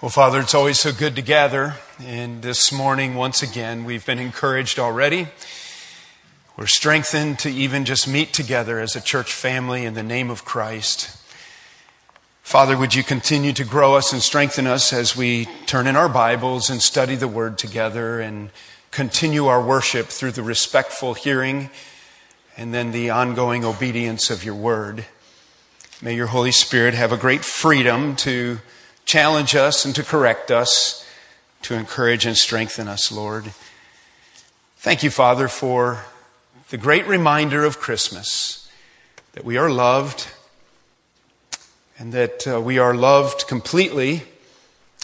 Well, Father, it's always so good to gather. And this morning, once again, we've been encouraged already. We're strengthened to even just meet together as a church family in the name of Christ. Father, would you continue to grow us and strengthen us as we turn in our Bibles and study the Word together and continue our worship through the respectful hearing and then the ongoing obedience of your Word. May your Holy Spirit have a great freedom to challenge us and to correct us, to encourage and strengthen us, Lord. Thank you, Father, for the great reminder of Christmas that we are loved and that uh, we are loved completely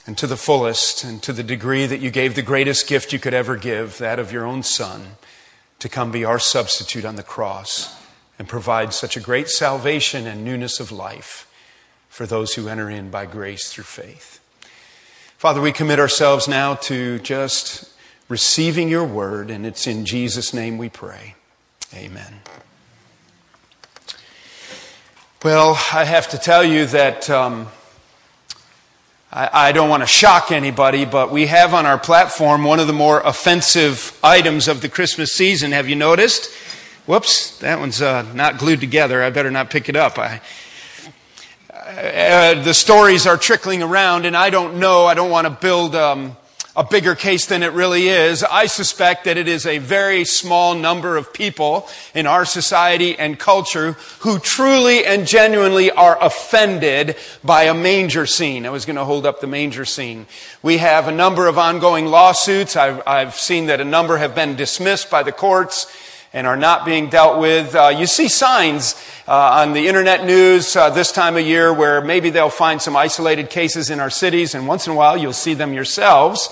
and to the fullest and to the degree that you gave the greatest gift you could ever give, that of your own Son, to come be our substitute on the cross and provide such a great salvation and newness of life for those who enter in by grace through faith. Father, we commit ourselves now to just receiving your word, and it's in Jesus' name we pray. Amen. Well, I have to tell you that um, I, I don't want to shock anybody, but we have on our platform one of the more offensive items of the Christmas season. Have you noticed? Whoops, that one's uh, not glued together. I better not pick it up. I, uh, the stories are trickling around, and I don't know, I don't want to build um, a bigger case than it really is. I suspect that it is a very small number of people in our society and culture who truly and genuinely are offended by a manger scene. I was going to hold up the manger scene. We have a number of ongoing lawsuits. I've, I've seen that a number have been dismissed by the courts and are not being dealt with. Uh, you see signs uh, on the internet news uh, this time of year where maybe they'll find some isolated cases in our cities, and once in a while you'll see them yourselves.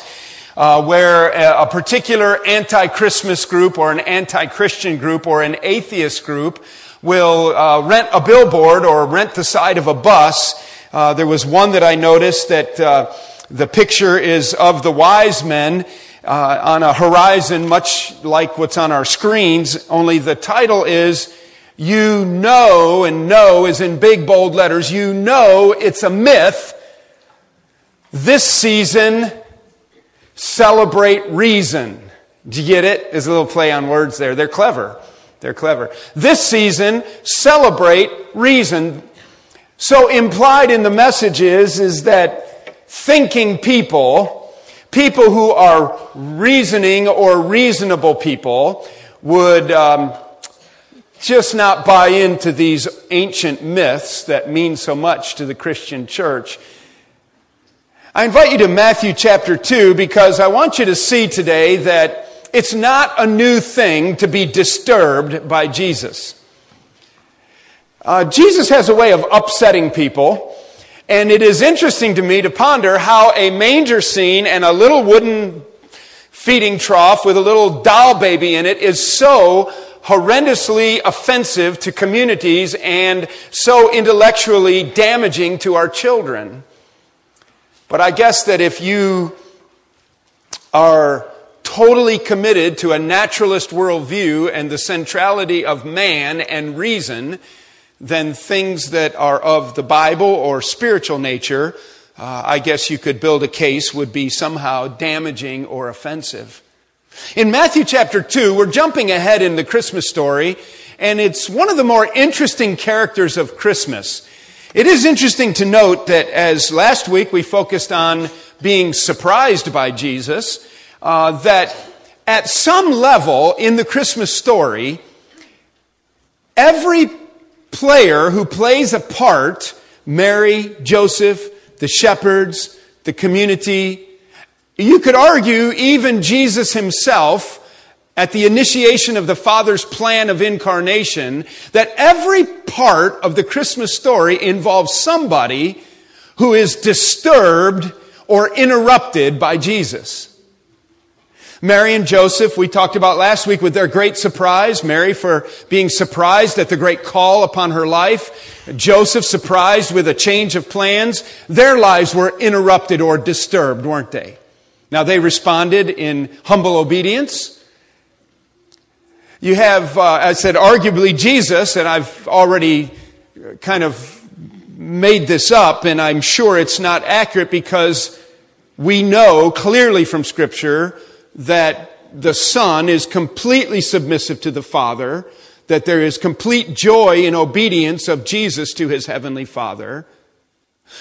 Uh, where a, a particular anti-Christmas group or an anti-Christian group or an atheist group will uh, rent a billboard or rent the side of a bus. Uh, there was one that I noticed that the picture is of the wise men uh, on a horizon, much like what's on our screens, only the title is You Know, and Know is in big bold letters. You know it's a myth. This season, celebrate reason. Do you get it? There's a little play on words there. They're clever. They're clever. This season, celebrate reason. So implied in the message is, is that thinking people, people who are reasoning or reasonable people would um, just not buy into these ancient myths that mean so much to the Christian church. I invite you to Matthew chapter 2 because I want you to see today that it's not a new thing to be disturbed by Jesus. Uh, Jesus has a way of upsetting people and it is interesting to me to ponder how a manger scene and a little wooden feeding trough with a little doll baby in it is so horrendously offensive to communities and so intellectually damaging to our children. But I guess that if you are totally committed to a naturalist worldview and the centrality of man and reason, than things that are of the Bible or spiritual nature, uh, I guess you could build a case would be somehow damaging or offensive. In Matthew chapter 2, we're jumping ahead in the Christmas story, and it's one of the more interesting characters of Christmas. It is interesting to note that as last week we focused on being surprised by Jesus, uh, that at some level in the Christmas story, every player who plays a part, Mary, Joseph, the shepherds, the community, you could argue even Jesus himself, at the initiation of the Father's plan of incarnation, that every part of the Christmas story involves somebody who is disturbed or interrupted by Jesus. Mary and Joseph, we talked about last week with their great surprise. Mary for being surprised at the great call upon her life. Joseph surprised with a change of plans. Their lives were interrupted or disturbed, weren't they? Now they responded in humble obedience. You have, uh, I said, arguably Jesus, and I've already kind of made this up, and I'm sure it's not accurate because we know clearly from scripture that the son is completely submissive to the father, that there is complete joy in obedience of Jesus to his heavenly father.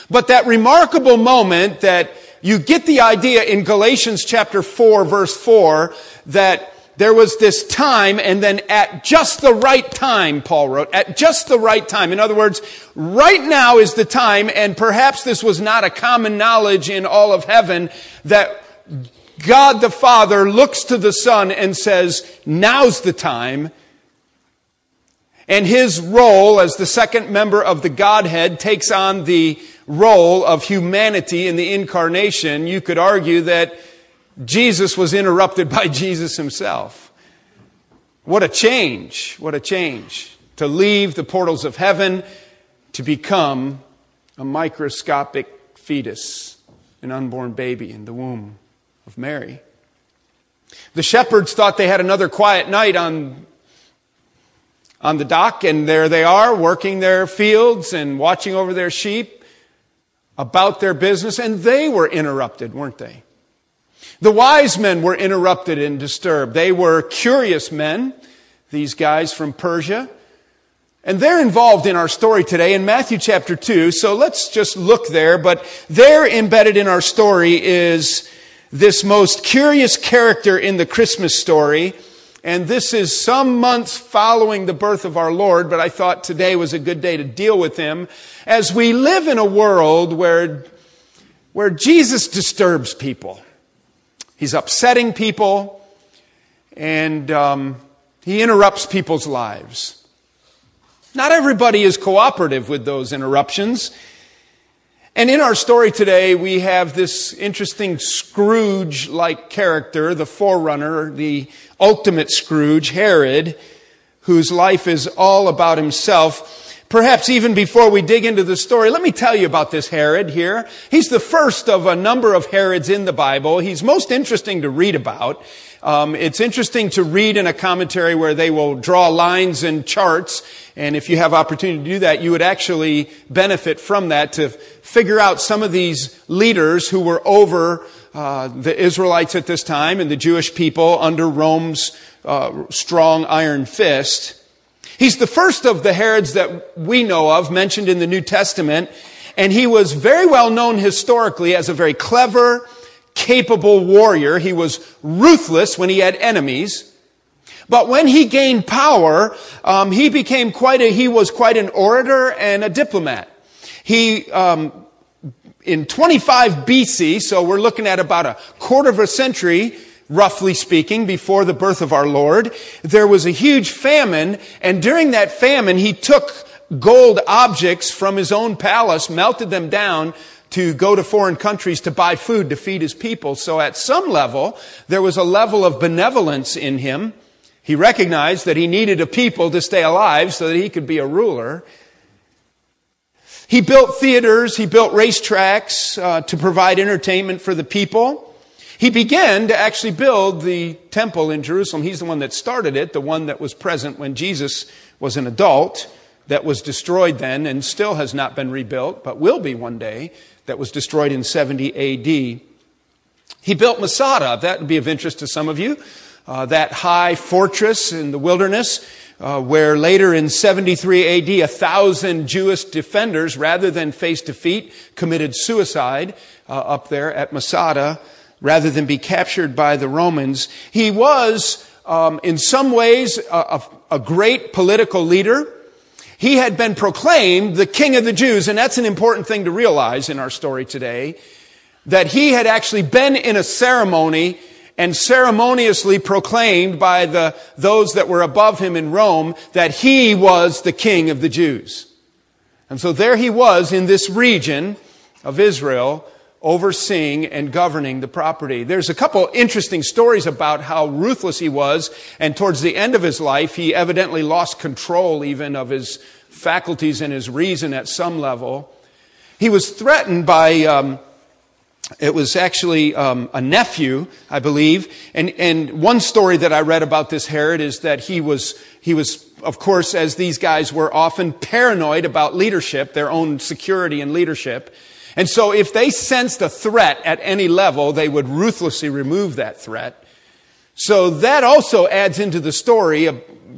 But that remarkable moment that you get the idea in Galatians chapter 4 verse 4 that there was this time and then at just the right time, Paul wrote, at just the right time. In other words, right now is the time and perhaps this was not a common knowledge in all of heaven that God the Father looks to the Son and says, now's the time. And his role as the second member of the Godhead takes on the role of humanity in the incarnation. You could argue that Jesus was interrupted by Jesus himself. What a change. What a change. To leave the portals of heaven to become a microscopic fetus, an unborn baby in the womb of Mary. The shepherds thought they had another quiet night on, on the dock, and there they are working their fields and watching over their sheep about their business, and they were interrupted, weren't they? The wise men were interrupted and disturbed. They were curious men, these guys from Persia. And they're involved in our story today in Matthew chapter 2. So let's just look there. But there embedded in our story is this most curious character in the Christmas story. And this is some months following the birth of our Lord, but I thought today was a good day to deal with him as we live in a world where, where Jesus disturbs people. He's upsetting people and um, he interrupts people's lives. Not everybody is cooperative with those interruptions. And in our story today, we have this interesting Scrooge like character, the forerunner, the ultimate Scrooge, Herod, whose life is all about himself. Perhaps even before we dig into the story, let me tell you about this Herod here. He's the first of a number of Herods in the Bible. He's most interesting to read about. Um, it's interesting to read in a commentary where they will draw lines and charts, and if you have opportunity to do that, you would actually benefit from that to figure out some of these leaders who were over uh, the Israelites at this time and the Jewish people under Rome's uh, strong iron fist. He's the first of the Herods that we know of mentioned in the New Testament, and he was very well known historically as a very clever, capable warrior. He was ruthless when he had enemies. But when he gained power, um, he became quite a, he was quite an orator and a diplomat. He, um, in 25 BC, so we're looking at about a quarter of a century, roughly speaking, before the birth of our Lord, there was a huge famine, and during that famine, he took gold objects from his own palace, melted them down, to go to foreign countries to buy food to feed his people. So at some level, there was a level of benevolence in him. He recognized that he needed a people to stay alive so that he could be a ruler. He built theaters, he built racetracks uh, to provide entertainment for the people. He began to actually build the temple in Jerusalem. He's the one that started it, the one that was present when Jesus was an adult, that was destroyed then and still has not been rebuilt, but will be one day that was destroyed in 70 AD. He built Masada. That would be of interest to some of you. Uh, that high fortress in the wilderness, uh, where later in 73 AD, a thousand Jewish defenders, rather than face defeat, committed suicide uh, up there at Masada, rather than be captured by the Romans. He was, um, in some ways, a, a, a great political leader he had been proclaimed the king of the Jews, and that's an important thing to realize in our story today, that he had actually been in a ceremony and ceremoniously proclaimed by the, those that were above him in Rome that he was the king of the Jews. And so there he was in this region of Israel, overseeing and governing the property. There's a couple interesting stories about how ruthless he was, and towards the end of his life, he evidently lost control even of his faculties and his reason at some level. He was threatened by, um, it was actually um, a nephew, I believe, and and one story that I read about this Herod is that he was he was of course as these guys were often paranoid about leadership, their own security and leadership. And so if they sensed a threat at any level, they would ruthlessly remove that threat. So that also adds into the story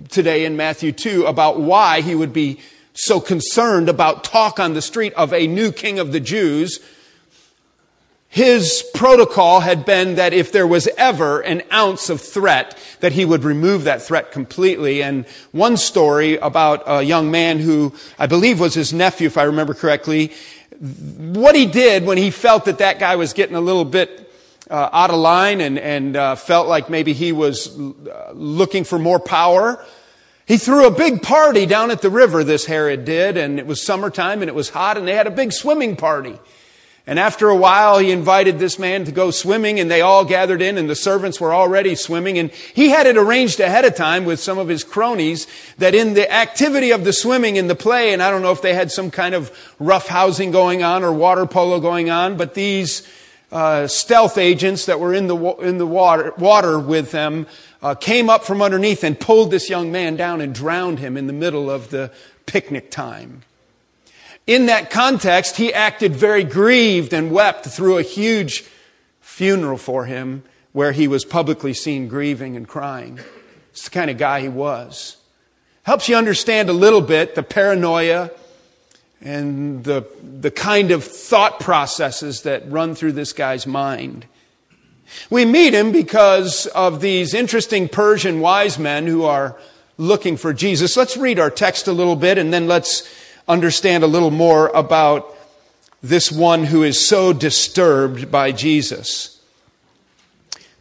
today in Matthew 2 about why he would be so concerned about talk on the street of a new king of the Jews. His protocol had been that if there was ever an ounce of threat, that he would remove that threat completely. And one story about a young man who I believe was his nephew, if I remember correctly, what he did when he felt that that guy was getting a little bit uh, out of line and, and uh, felt like maybe he was uh, looking for more power, he threw a big party down at the river, this Herod did, and it was summertime and it was hot and they had a big swimming party. And after a while, he invited this man to go swimming and they all gathered in and the servants were already swimming. And he had it arranged ahead of time with some of his cronies that in the activity of the swimming in the play, and I don't know if they had some kind of rough housing going on or water polo going on, but these uh, stealth agents that were in the, in the water, water with them uh, came up from underneath and pulled this young man down and drowned him in the middle of the picnic time. In that context, he acted very grieved and wept through a huge funeral for him where he was publicly seen grieving and crying. It's the kind of guy he was. Helps you understand a little bit the paranoia and the, the kind of thought processes that run through this guy's mind. We meet him because of these interesting Persian wise men who are looking for Jesus. Let's read our text a little bit and then let's understand a little more about this one who is so disturbed by Jesus.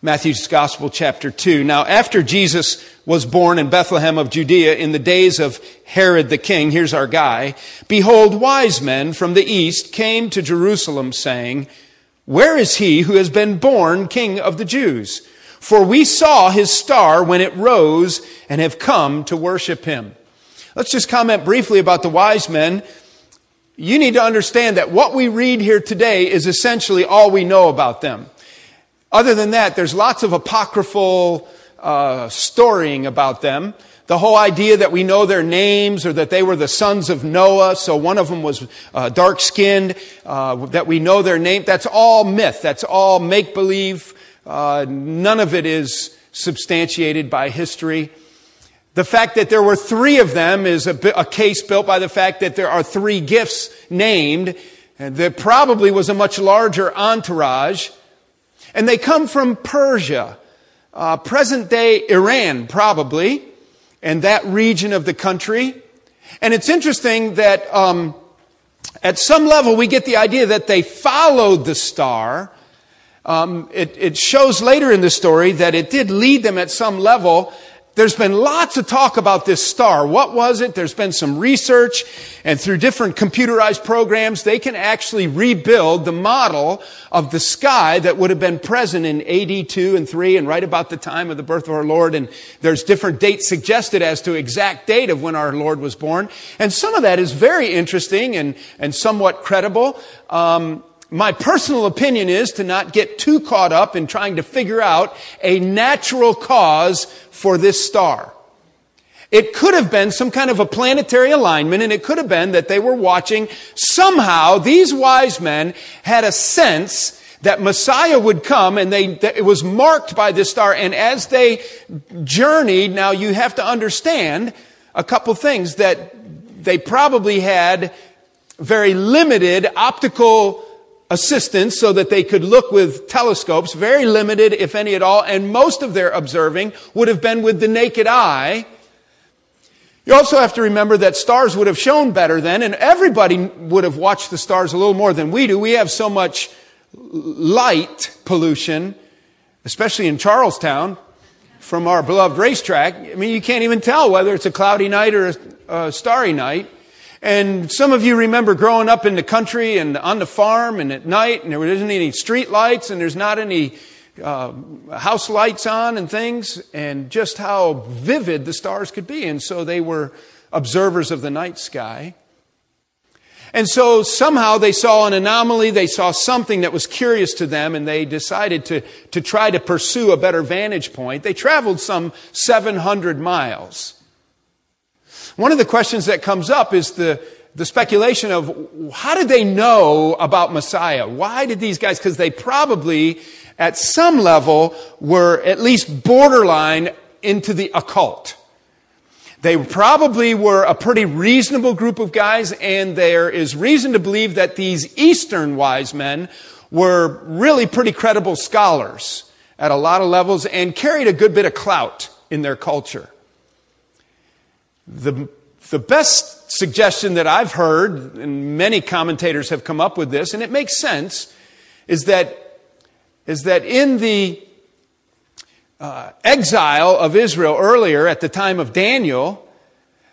Matthew's Gospel, chapter 2. Now, after Jesus was born in Bethlehem of Judea in the days of Herod the king, here's our guy, behold, wise men from the east came to Jerusalem saying, Where is he who has been born king of the Jews? For we saw his star when it rose and have come to worship him. Let's just comment briefly about the wise men. You need to understand that what we read here today is essentially all we know about them. Other than that, there's lots of apocryphal uh, storying about them. The whole idea that we know their names or that they were the sons of Noah, so one of them was uh, dark skinned, uh, that we know their name, that's all myth. That's all make believe. Uh, none of it is substantiated by history. The fact that there were three of them is a, a, case built by the fact that there are three gifts named. And there probably was a much larger entourage. And they come from Persia, uh, present day Iran, probably, and that region of the country. And it's interesting that um, at some level we get the idea that they followed the star. Um, it, it shows later in the story that it did lead them at some level there's been lots of talk about this star. What was it? There's been some research and through different computerized programs, they can actually rebuild the model of the sky that would have been present in AD 2 and 3 and right about the time of the birth of our Lord. And there's different dates suggested as to exact date of when our Lord was born. And some of that is very interesting and, and somewhat credible. Um, my personal opinion is to not get too caught up in trying to figure out a natural cause for this star. It could have been some kind of a planetary alignment, and it could have been that they were watching. Somehow, these wise men had a sense that Messiah would come, and they, it was marked by this star. And as they journeyed, now you have to understand a couple things that they probably had very limited optical assistance so that they could look with telescopes, very limited, if any at all, and most of their observing would have been with the naked eye. You also have to remember that stars would have shown better then, and everybody would have watched the stars a little more than we do. We have so much light pollution, especially in Charlestown, from our beloved racetrack. I mean, you can't even tell whether it's a cloudy night or a, a starry night. And some of you remember growing up in the country and on the farm and at night, and there isn't any street lights and there's not any uh, house lights on and things, and just how vivid the stars could be. And so they were observers of the night sky. And so somehow they saw an anomaly, they saw something that was curious to them, and they decided to, to try to pursue a better vantage point. They traveled some 700 miles. One of the questions that comes up is the, the speculation of how did they know about Messiah? Why did these guys, because they probably at some level were at least borderline into the occult. They probably were a pretty reasonable group of guys, and there is reason to believe that these Eastern wise men were really pretty credible scholars at a lot of levels and carried a good bit of clout in their culture. The, the best suggestion that I've heard, and many commentators have come up with this, and it makes sense, is that, is that in the uh, exile of Israel earlier at the time of Daniel,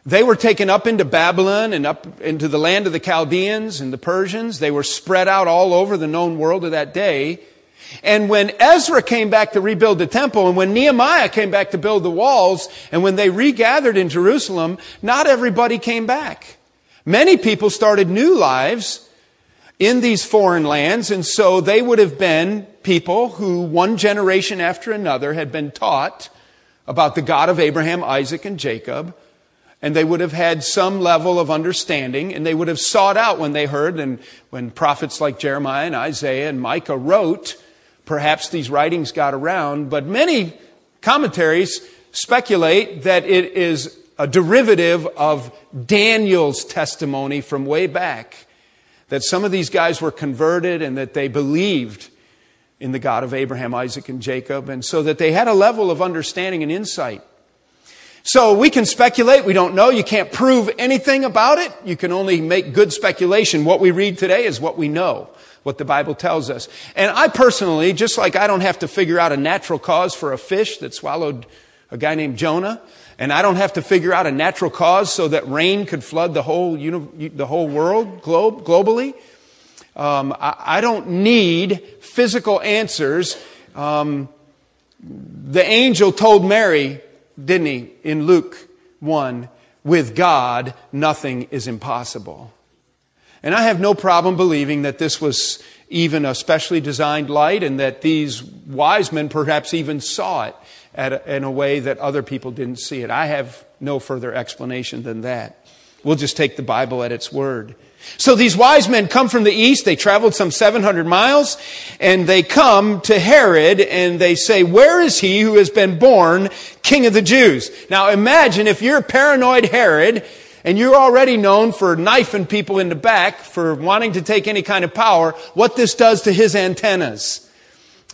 they were taken up into Babylon and up into the land of the Chaldeans and the Persians. They were spread out all over the known world of that day. And when Ezra came back to rebuild the temple, and when Nehemiah came back to build the walls, and when they regathered in Jerusalem, not everybody came back. Many people started new lives in these foreign lands, and so they would have been people who one generation after another had been taught about the God of Abraham, Isaac, and Jacob, and they would have had some level of understanding, and they would have sought out when they heard, and when prophets like Jeremiah and Isaiah and Micah wrote, Perhaps these writings got around, but many commentaries speculate that it is a derivative of Daniel's testimony from way back. That some of these guys were converted and that they believed in the God of Abraham, Isaac, and Jacob, and so that they had a level of understanding and insight. So we can speculate. We don't know. You can't prove anything about it. You can only make good speculation. What we read today is what we know what the Bible tells us. And I personally, just like I don't have to figure out a natural cause for a fish that swallowed a guy named Jonah, and I don't have to figure out a natural cause so that rain could flood the whole, the whole world globe, globally. Um, I, I, don't need physical answers. Um, the angel told Mary, didn't he, in Luke 1, with God, nothing is impossible. And I have no problem believing that this was even a specially designed light and that these wise men perhaps even saw it a, in a way that other people didn't see it. I have no further explanation than that. We'll just take the Bible at its word. So these wise men come from the east. They traveled some 700 miles and they come to Herod and they say, where is he who has been born king of the Jews? Now imagine if you're paranoid Herod and you're already known for knifing people in the back for wanting to take any kind of power, what this does to his antennas.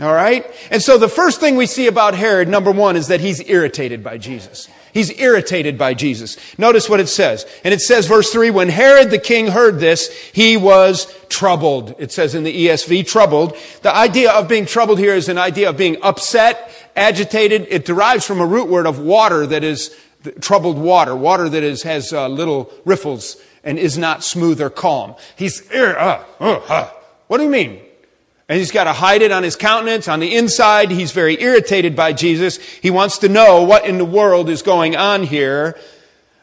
All right? And so the first thing we see about Herod, number one, is that he's irritated by Jesus. He's irritated by Jesus. Notice what it says. And it says, verse 3, when Herod the king heard this, he was troubled. It says in the ESV, troubled. The idea of being troubled here is an idea of being upset, agitated. It derives from a root word of water that is troubled water, water that is, has uh, little riffles and is not smooth or calm. He's, uh, uh, uh. what do you mean? And he's got to hide it on his countenance. On the inside, he's very irritated by Jesus. He wants to know what in the world is going on here.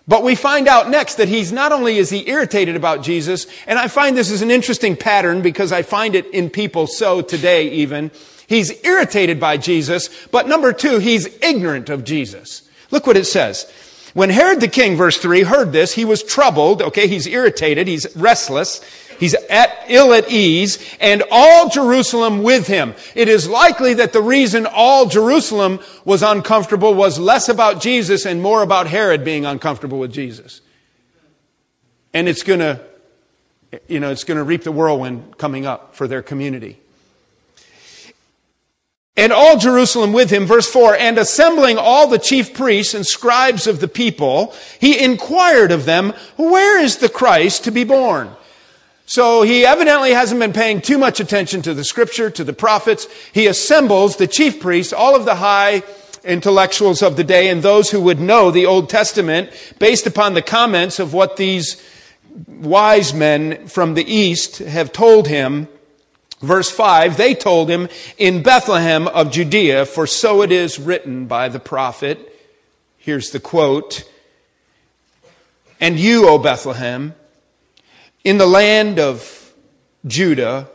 But we find out next that he's not only is he irritated about Jesus, and I find this is an interesting pattern because I find it in people so today even. He's irritated by Jesus, but number two, he's ignorant of Jesus. Look what it says. When Herod the king, verse 3, heard this, he was troubled. Okay, he's irritated. He's restless. He's at, ill at ease, and all Jerusalem with him. It is likely that the reason all Jerusalem was uncomfortable was less about Jesus and more about Herod being uncomfortable with Jesus. And it's gonna, you know, it's gonna reap the whirlwind coming up for their community. And all Jerusalem with him, verse 4, and assembling all the chief priests and scribes of the people, he inquired of them, where is the Christ to be born? So he evidently hasn't been paying too much attention to the scripture, to the prophets. He assembles the chief priests, all of the high intellectuals of the day, and those who would know the Old Testament based upon the comments of what these wise men from the east have told him Verse 5, they told him, in Bethlehem of Judea, for so it is written by the prophet. Here's the quote. And you, O Bethlehem, in the land of Judah,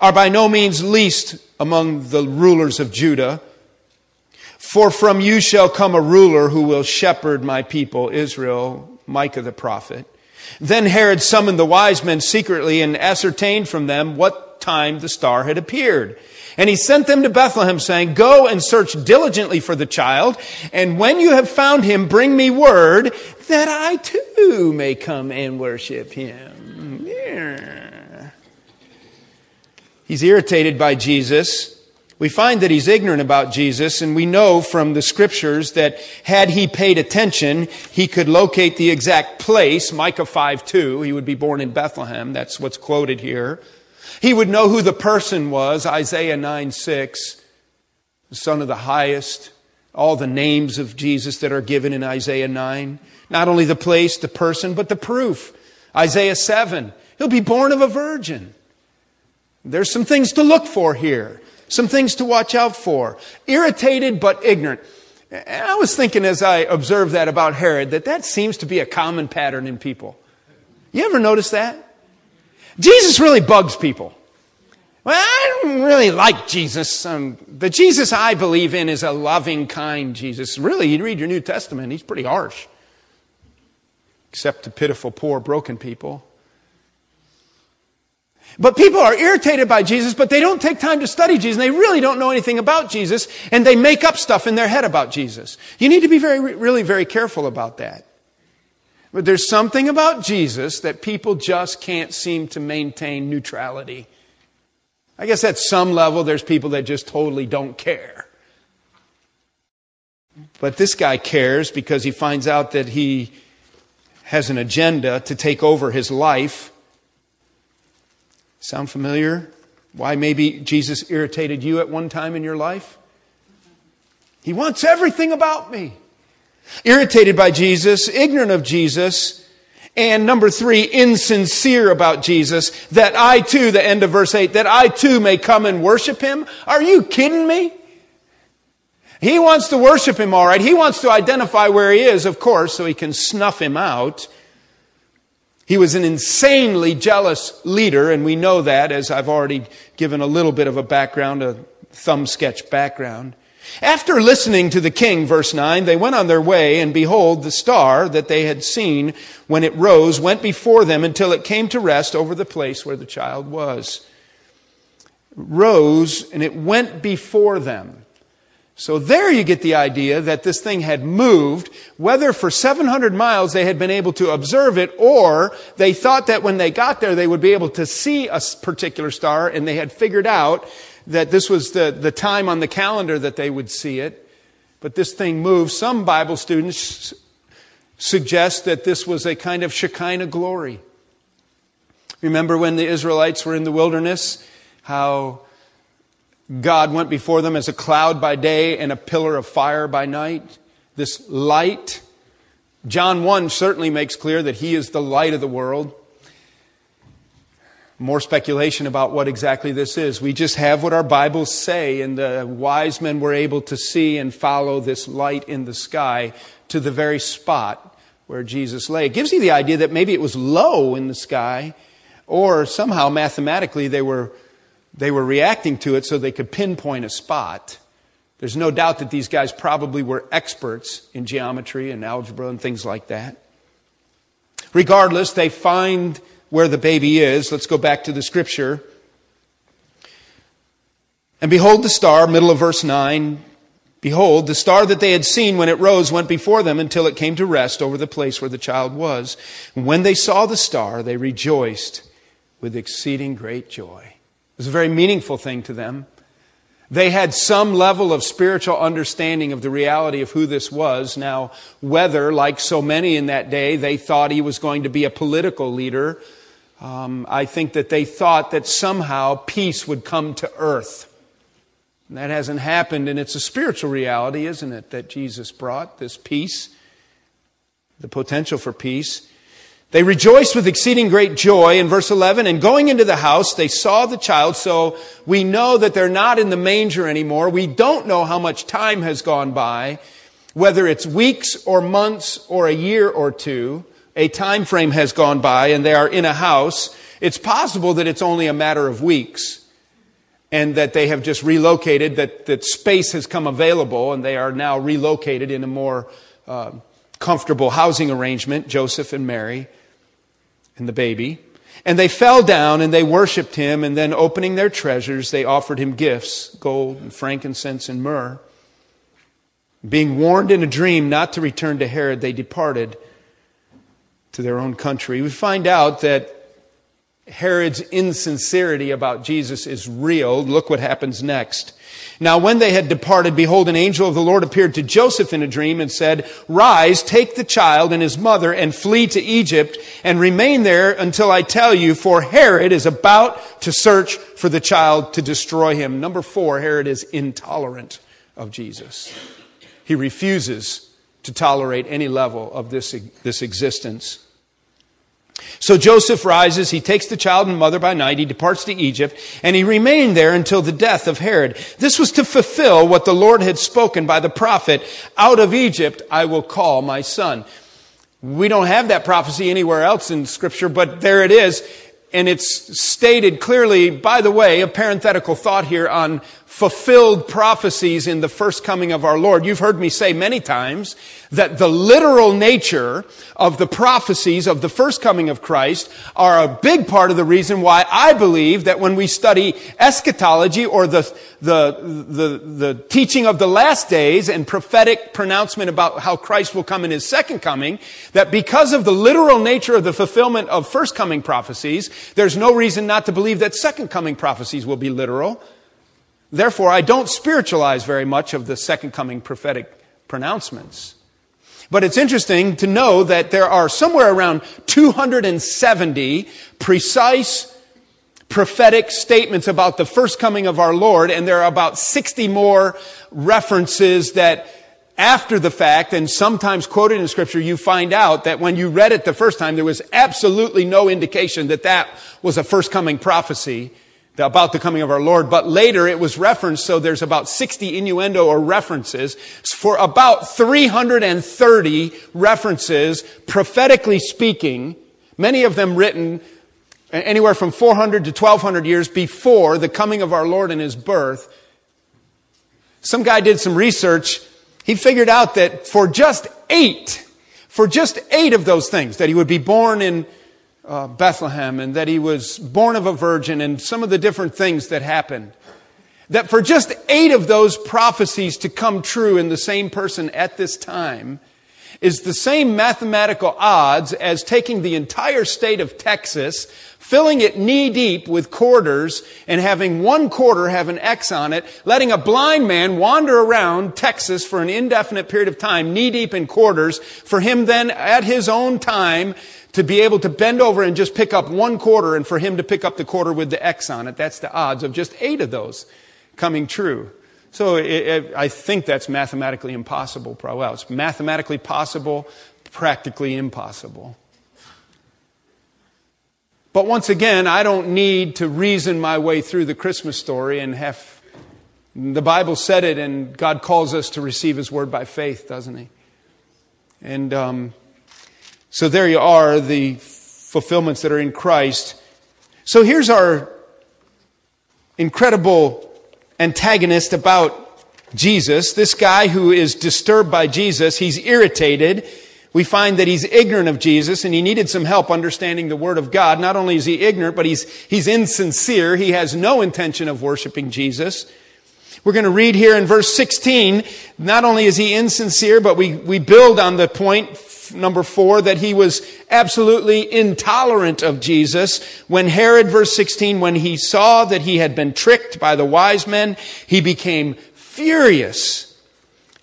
are by no means least among the rulers of Judah. For from you shall come a ruler who will shepherd my people, Israel, Micah the prophet. Then Herod summoned the wise men secretly and ascertained from them what time the star had appeared. And he sent them to Bethlehem saying, Go and search diligently for the child, and when you have found him, bring me word that I too may come and worship him. Yeah. He's irritated by Jesus. We find that he's ignorant about Jesus, and we know from the scriptures that had he paid attention, he could locate the exact place, Micah 5 2. He would be born in Bethlehem. That's what's quoted here. He would know who the person was, Isaiah 9 6, the Son of the Highest, all the names of Jesus that are given in Isaiah 9. Not only the place, the person, but the proof. Isaiah 7, he'll be born of a virgin. There's some things to look for here, some things to watch out for. Irritated but ignorant. And I was thinking as I observed that about Herod that that seems to be a common pattern in people. You ever notice that? Jesus really bugs people. Well, I don't really like Jesus. Um, the Jesus I believe in is a loving, kind Jesus. Really, you read your New Testament, he's pretty harsh. Except to pitiful, poor, broken people. But people are irritated by Jesus, but they don't take time to study Jesus, and they really don't know anything about Jesus, and they make up stuff in their head about Jesus. You need to be very, really very careful about that. But there's something about Jesus that people just can't seem to maintain neutrality. I guess at some level, there's people that just totally don't care. But this guy cares because he finds out that he has an agenda to take over his life. Sound familiar? Why maybe Jesus irritated you at one time in your life? He wants everything about me irritated by Jesus, ignorant of Jesus, and number three, insincere about Jesus, that I too, the end of verse 8, that I too may come and worship him? Are you kidding me? He wants to worship him all right. He wants to identify where he is, of course, so he can snuff him out. He was an insanely jealous leader, and we know that as I've already given a little bit of a background, a thumb sketch background. After listening to the king, verse 9, they went on their way, and behold, the star that they had seen when it rose went before them until it came to rest over the place where the child was. rose, and it went before them. So there you get the idea that this thing had moved, whether for 700 miles they had been able to observe it, or they thought that when they got there they would be able to see a particular star, and they had figured out that this was the, the time on the calendar that they would see it. But this thing moved. Some Bible students suggest that this was a kind of Shekinah glory. Remember when the Israelites were in the wilderness, how God went before them as a cloud by day and a pillar of fire by night? This light. John 1 certainly makes clear that He is the light of the world more speculation about what exactly this is. We just have what our Bibles say, and the wise men were able to see and follow this light in the sky to the very spot where Jesus lay. It gives you the idea that maybe it was low in the sky, or somehow mathematically they were, they were reacting to it so they could pinpoint a spot. There's no doubt that these guys probably were experts in geometry and algebra and things like that. Regardless, they find where the baby is. Let's go back to the scripture. And behold the star, middle of verse 9. Behold, the star that they had seen when it rose went before them until it came to rest over the place where the child was. And when they saw the star, they rejoiced with exceeding great joy. It was a very meaningful thing to them. They had some level of spiritual understanding of the reality of who this was. Now, whether, like so many in that day, they thought he was going to be a political leader, um, I think that they thought that somehow peace would come to earth. And that hasn't happened, and it's a spiritual reality, isn't it, that Jesus brought this peace, the potential for peace. They rejoiced with exceeding great joy in verse 11, and going into the house, they saw the child. So we know that they're not in the manger anymore. We don't know how much time has gone by, whether it's weeks or months or a year or two a time frame has gone by and they are in a house, it's possible that it's only a matter of weeks and that they have just relocated, that, that space has come available and they are now relocated in a more uh, comfortable housing arrangement, Joseph and Mary. and the baby. And they fell down and they worshiped him, and then opening their treasures, they offered him gifts gold and frankincense and myrrh. Being warned in a dream not to return to Herod, they departed to their own country. We find out that Herod's insincerity about Jesus is real. Look what happens next. Now, when they had departed, behold, an angel of the Lord appeared to Joseph in a dream and said, Rise, take the child and his mother and flee to Egypt and remain there until I tell you, for Herod is about to search for the child to destroy him. Number four, Herod is intolerant of Jesus. He refuses to tolerate any level of this, this existence. So Joseph rises, he takes the child and mother by night, he departs to Egypt, and he remained there until the death of Herod. This was to fulfill what the Lord had spoken by the prophet, out of Egypt I will call my son. We don't have that prophecy anywhere else in scripture, but there it is. And it's stated clearly, by the way, a parenthetical thought here on fulfilled prophecies in the first coming of our Lord. You've heard me say many times that the literal nature of the prophecies of the first coming of Christ are a big part of the reason why I believe that when we study eschatology or the, the, the, the teaching of the last days and prophetic pronouncement about how Christ will come in his second coming, that because of the literal nature of the fulfillment of first coming prophecies, there's no reason not to believe that second coming prophecies will be literal. Therefore, I don't spiritualize very much of the second coming prophetic pronouncements. But it's interesting to know that there are somewhere around 270 precise prophetic statements about the first coming of our Lord, and there are about 60 more references that after the fact, and sometimes quoted in scripture, you find out that when you read it the first time, there was absolutely no indication that that was a first coming prophecy about the coming of our Lord, but later it was referenced, so there's about 60 innuendo or references for about 330 references, prophetically speaking, many of them written anywhere from 400 to 1200 years before the coming of our Lord and his birth. Some guy did some research. He figured out that for just eight, for just eight of those things, that he would be born in uh, Bethlehem and that he was born of a virgin and some of the different things that happened. That for just eight of those prophecies to come true in the same person at this time is the same mathematical odds as taking the entire state of Texas, filling it knee deep with quarters, and having one quarter have an X on it, letting a blind man wander around Texas for an indefinite period of time, knee deep in quarters, for him then at his own time to be able to bend over and just pick up one quarter and for him to pick up the quarter with the X on it. That's the odds of just eight of those coming true. So it, it, I think that's mathematically impossible. Well, it's mathematically possible, practically impossible. But once again, I don't need to reason my way through the Christmas story and have. The Bible said it, and God calls us to receive His word by faith, doesn't He? And um, so there you are, the fulfillments that are in Christ. So here's our incredible antagonist about Jesus. This guy who is disturbed by Jesus, he's irritated. We find that he's ignorant of Jesus and he needed some help understanding the Word of God. Not only is he ignorant, but he's, he's insincere. He has no intention of worshiping Jesus. We're going to read here in verse 16, not only is he insincere, but we, we build on the point number four, that he was absolutely intolerant of Jesus. When Herod, verse 16, when he saw that he had been tricked by the wise men, he became furious.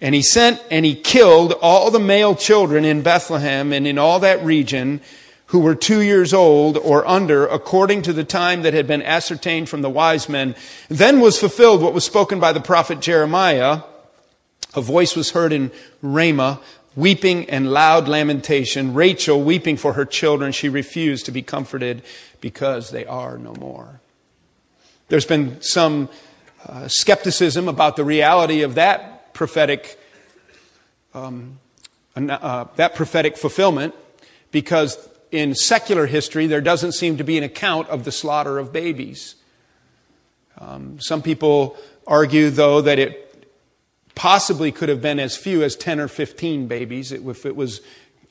And he sent and he killed all the male children in Bethlehem and in all that region who were two years old or under, according to the time that had been ascertained from the wise men. Then was fulfilled what was spoken by the prophet Jeremiah. A voice was heard in Ramah, weeping and loud lamentation. Rachel weeping for her children. She refused to be comforted because they are no more. There's been some uh, skepticism about the reality of that prophetic, um, uh, that prophetic fulfillment because in secular history there doesn't seem to be an account of the slaughter of babies. Um, some people argue, though, that it possibly could have been as few as 10 or 15 babies if it was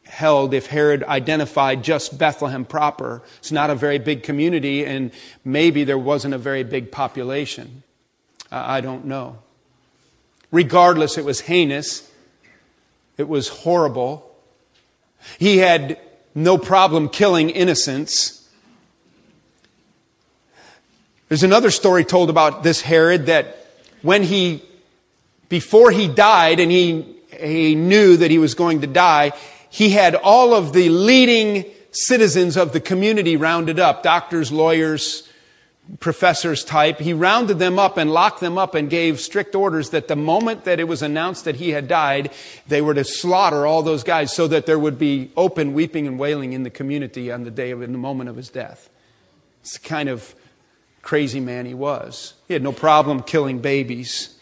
held if Herod identified just Bethlehem proper. It's not a very big community, and maybe there wasn't a very big population. I don't know. Regardless, it was heinous, it was horrible. He had no problem killing innocents. There's another story told about this Herod that when he, before he died and he, he knew that he was going to die, he had all of the leading citizens of the community rounded up, doctors, lawyers, professors type. He rounded them up and locked them up and gave strict orders that the moment that it was announced that he had died, they were to slaughter all those guys so that there would be open weeping and wailing in the community on the day of, in the moment of his death. It's the kind of crazy man he was. He had no problem killing babies.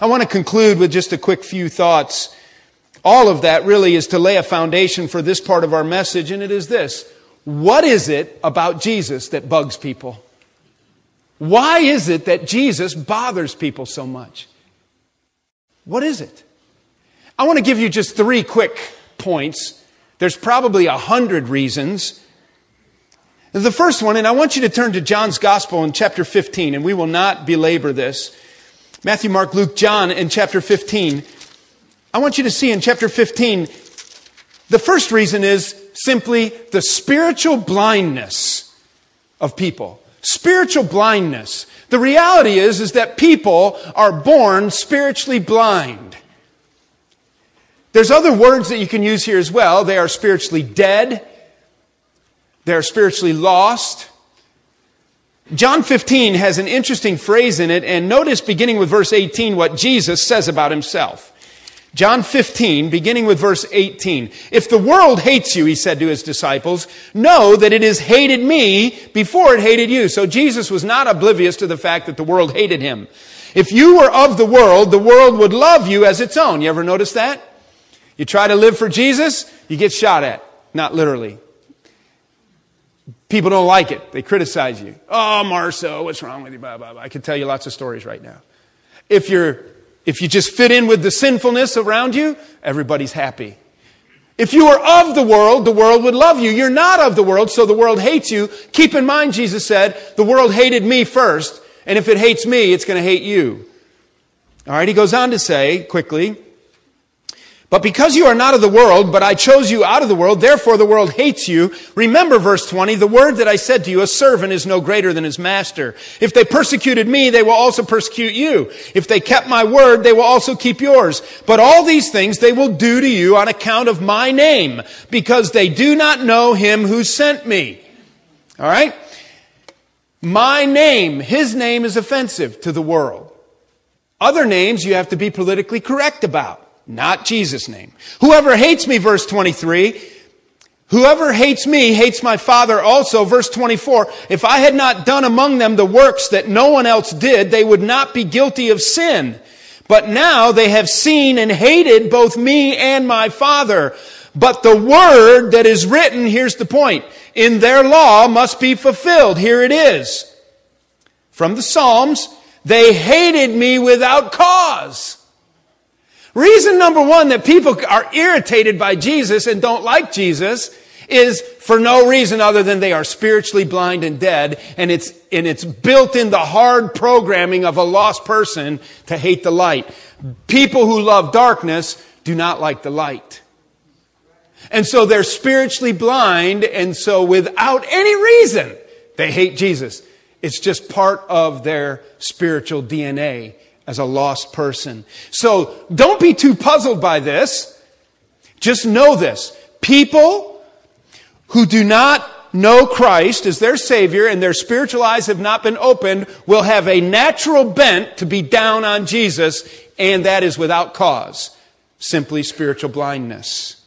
I want to conclude with just a quick few thoughts all of that really is to lay a foundation for this part of our message, and it is this. What is it about Jesus that bugs people? Why is it that Jesus bothers people so much? What is it? I want to give you just three quick points. There's probably a hundred reasons. The first one, and I want you to turn to John's Gospel in chapter 15, and we will not belabor this. Matthew, Mark, Luke, John in chapter 15. I want you to see in chapter 15, the first reason is simply the spiritual blindness of people. Spiritual blindness. The reality is, is that people are born spiritually blind. There's other words that you can use here as well. They are spiritually dead. They are spiritually lost. John 15 has an interesting phrase in it, and notice beginning with verse 18 what Jesus says about himself. John 15, beginning with verse 18. If the world hates you, he said to his disciples, know that it has hated me before it hated you. So Jesus was not oblivious to the fact that the world hated him. If you were of the world, the world would love you as its own. You ever notice that? You try to live for Jesus, you get shot at. Not literally. People don't like it. They criticize you. Oh, Marso, what's wrong with you? Blah, blah, blah. I could tell you lots of stories right now. If you're if you just fit in with the sinfulness around you, everybody's happy. If you were of the world, the world would love you. You're not of the world, so the world hates you. Keep in mind, Jesus said, the world hated me first, and if it hates me, it's going to hate you. All right, he goes on to say quickly, but because you are not of the world, but I chose you out of the world, therefore the world hates you. Remember verse 20, the word that I said to you, a servant is no greater than his master. If they persecuted me, they will also persecute you. If they kept my word, they will also keep yours. But all these things they will do to you on account of my name, because they do not know him who sent me. All right? My name, his name is offensive to the world. Other names you have to be politically correct about not Jesus' name. Whoever hates me, verse 23, whoever hates me hates my Father also. Verse 24, if I had not done among them the works that no one else did, they would not be guilty of sin. But now they have seen and hated both me and my Father. But the word that is written, here's the point, in their law must be fulfilled. Here it is. From the Psalms, they hated me without cause. Reason number one that people are irritated by Jesus and don't like Jesus is for no reason other than they are spiritually blind and dead, and it's, and it's built in the hard programming of a lost person to hate the light. People who love darkness do not like the light. And so they're spiritually blind, and so without any reason, they hate Jesus. It's just part of their spiritual DNA as a lost person. So don't be too puzzled by this. Just know this. People who do not know Christ as their Savior and their spiritual eyes have not been opened will have a natural bent to be down on Jesus, and that is without cause. Simply spiritual blindness.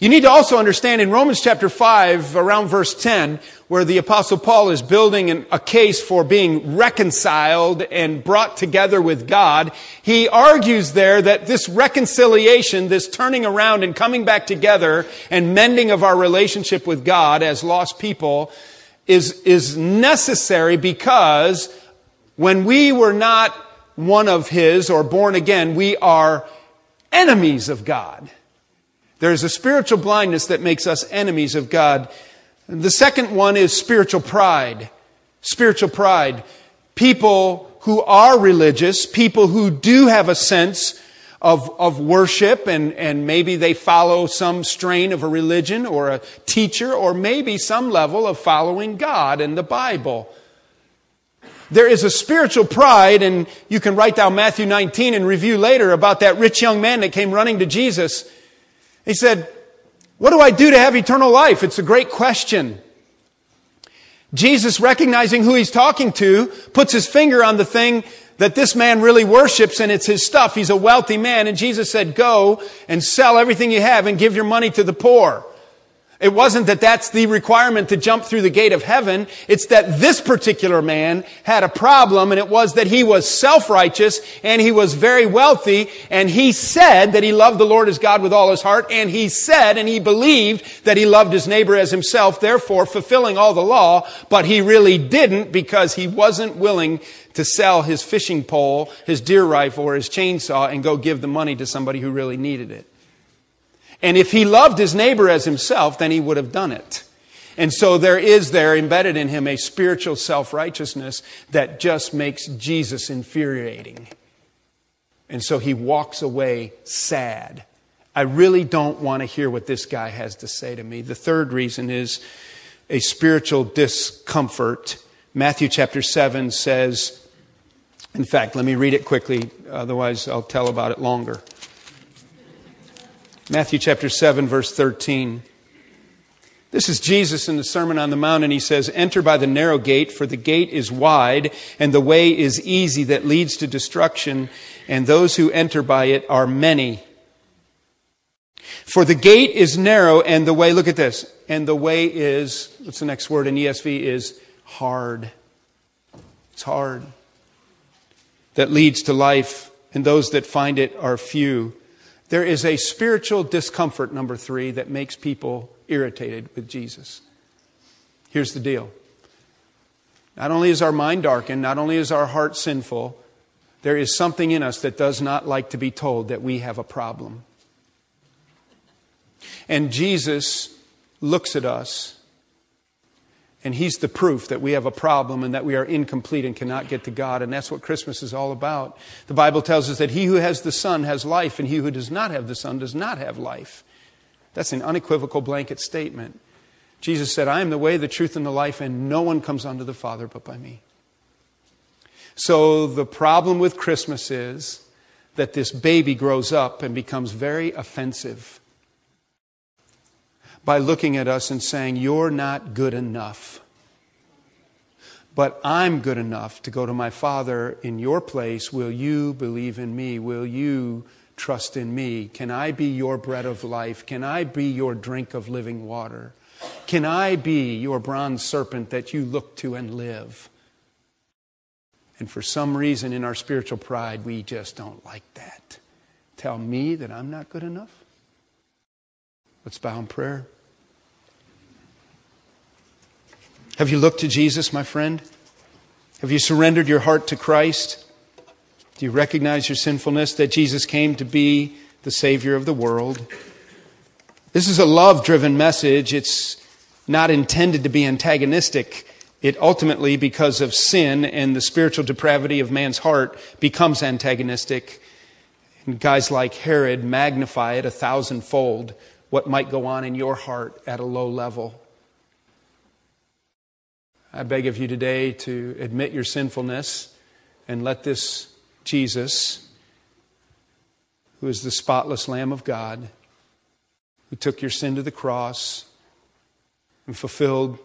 You need to also understand in Romans chapter 5, around verse 10, where the apostle Paul is building an, a case for being reconciled and brought together with God, he argues there that this reconciliation, this turning around and coming back together and mending of our relationship with God as lost people is, is necessary because when we were not one of his or born again, we are enemies of God. There is a spiritual blindness that makes us enemies of God. The second one is spiritual pride. Spiritual pride. People who are religious, people who do have a sense of, of worship and, and maybe they follow some strain of a religion or a teacher or maybe some level of following God and the Bible. There is a spiritual pride, and you can write down Matthew 19 and review later about that rich young man that came running to Jesus. He said, What do I do to have eternal life? It's a great question. Jesus, recognizing who he's talking to, puts his finger on the thing that this man really worships and it's his stuff. He's a wealthy man. And Jesus said, Go and sell everything you have and give your money to the poor. It wasn't that that's the requirement to jump through the gate of heaven. It's that this particular man had a problem and it was that he was self-righteous and he was very wealthy and he said that he loved the Lord his God with all his heart and he said and he believed that he loved his neighbor as himself, therefore fulfilling all the law, but he really didn't because he wasn't willing to sell his fishing pole, his deer rifle, or his chainsaw and go give the money to somebody who really needed it. And if he loved his neighbor as himself, then he would have done it. And so there is there embedded in him a spiritual self righteousness that just makes Jesus infuriating. And so he walks away sad. I really don't want to hear what this guy has to say to me. The third reason is a spiritual discomfort. Matthew chapter 7 says, in fact, let me read it quickly, otherwise, I'll tell about it longer. Matthew chapter 7, verse 13. This is Jesus in the Sermon on the Mount, and he says, Enter by the narrow gate, for the gate is wide, and the way is easy that leads to destruction, and those who enter by it are many. For the gate is narrow, and the way, look at this, and the way is, what's the next word in ESV, is hard. It's hard. That leads to life, and those that find it are few. There is a spiritual discomfort, number three, that makes people irritated with Jesus. Here's the deal. Not only is our mind darkened, not only is our heart sinful, there is something in us that does not like to be told that we have a problem. And Jesus looks at us and He's the proof that we have a problem and that we are incomplete and cannot get to God. And that's what Christmas is all about. The Bible tells us that he who has the Son has life, and he who does not have the Son does not have life. That's an unequivocal blanket statement. Jesus said, I am the way, the truth, and the life, and no one comes unto the Father but by me. So the problem with Christmas is that this baby grows up and becomes very offensive by looking at us and saying, You're not good enough. But I'm good enough to go to my Father in your place. Will you believe in me? Will you trust in me? Can I be your bread of life? Can I be your drink of living water? Can I be your bronze serpent that you look to and live? And for some reason in our spiritual pride, we just don't like that. Tell me that I'm not good enough? Let's bow in prayer. Have you looked to Jesus, my friend? Have you surrendered your heart to Christ? Do you recognize your sinfulness, that Jesus came to be the Savior of the world? This is a love driven message. It's not intended to be antagonistic. It ultimately, because of sin and the spiritual depravity of man's heart, becomes antagonistic. And guys like Herod magnify it a thousandfold what might go on in your heart at a low level. I beg of you today to admit your sinfulness and let this Jesus, who is the spotless Lamb of God, who took your sin to the cross and fulfilled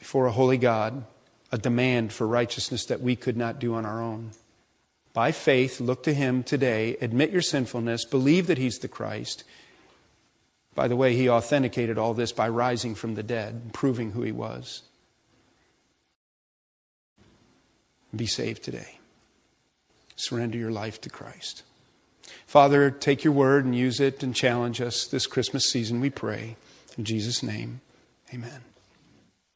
before a holy God a demand for righteousness that we could not do on our own. By faith, look to Him today, admit your sinfulness, believe that He's the Christ, by the way, he authenticated all this by rising from the dead, proving who he was. Be saved today. Surrender your life to Christ. Father, take your word and use it and challenge us this Christmas season, we pray. In Jesus' name, amen.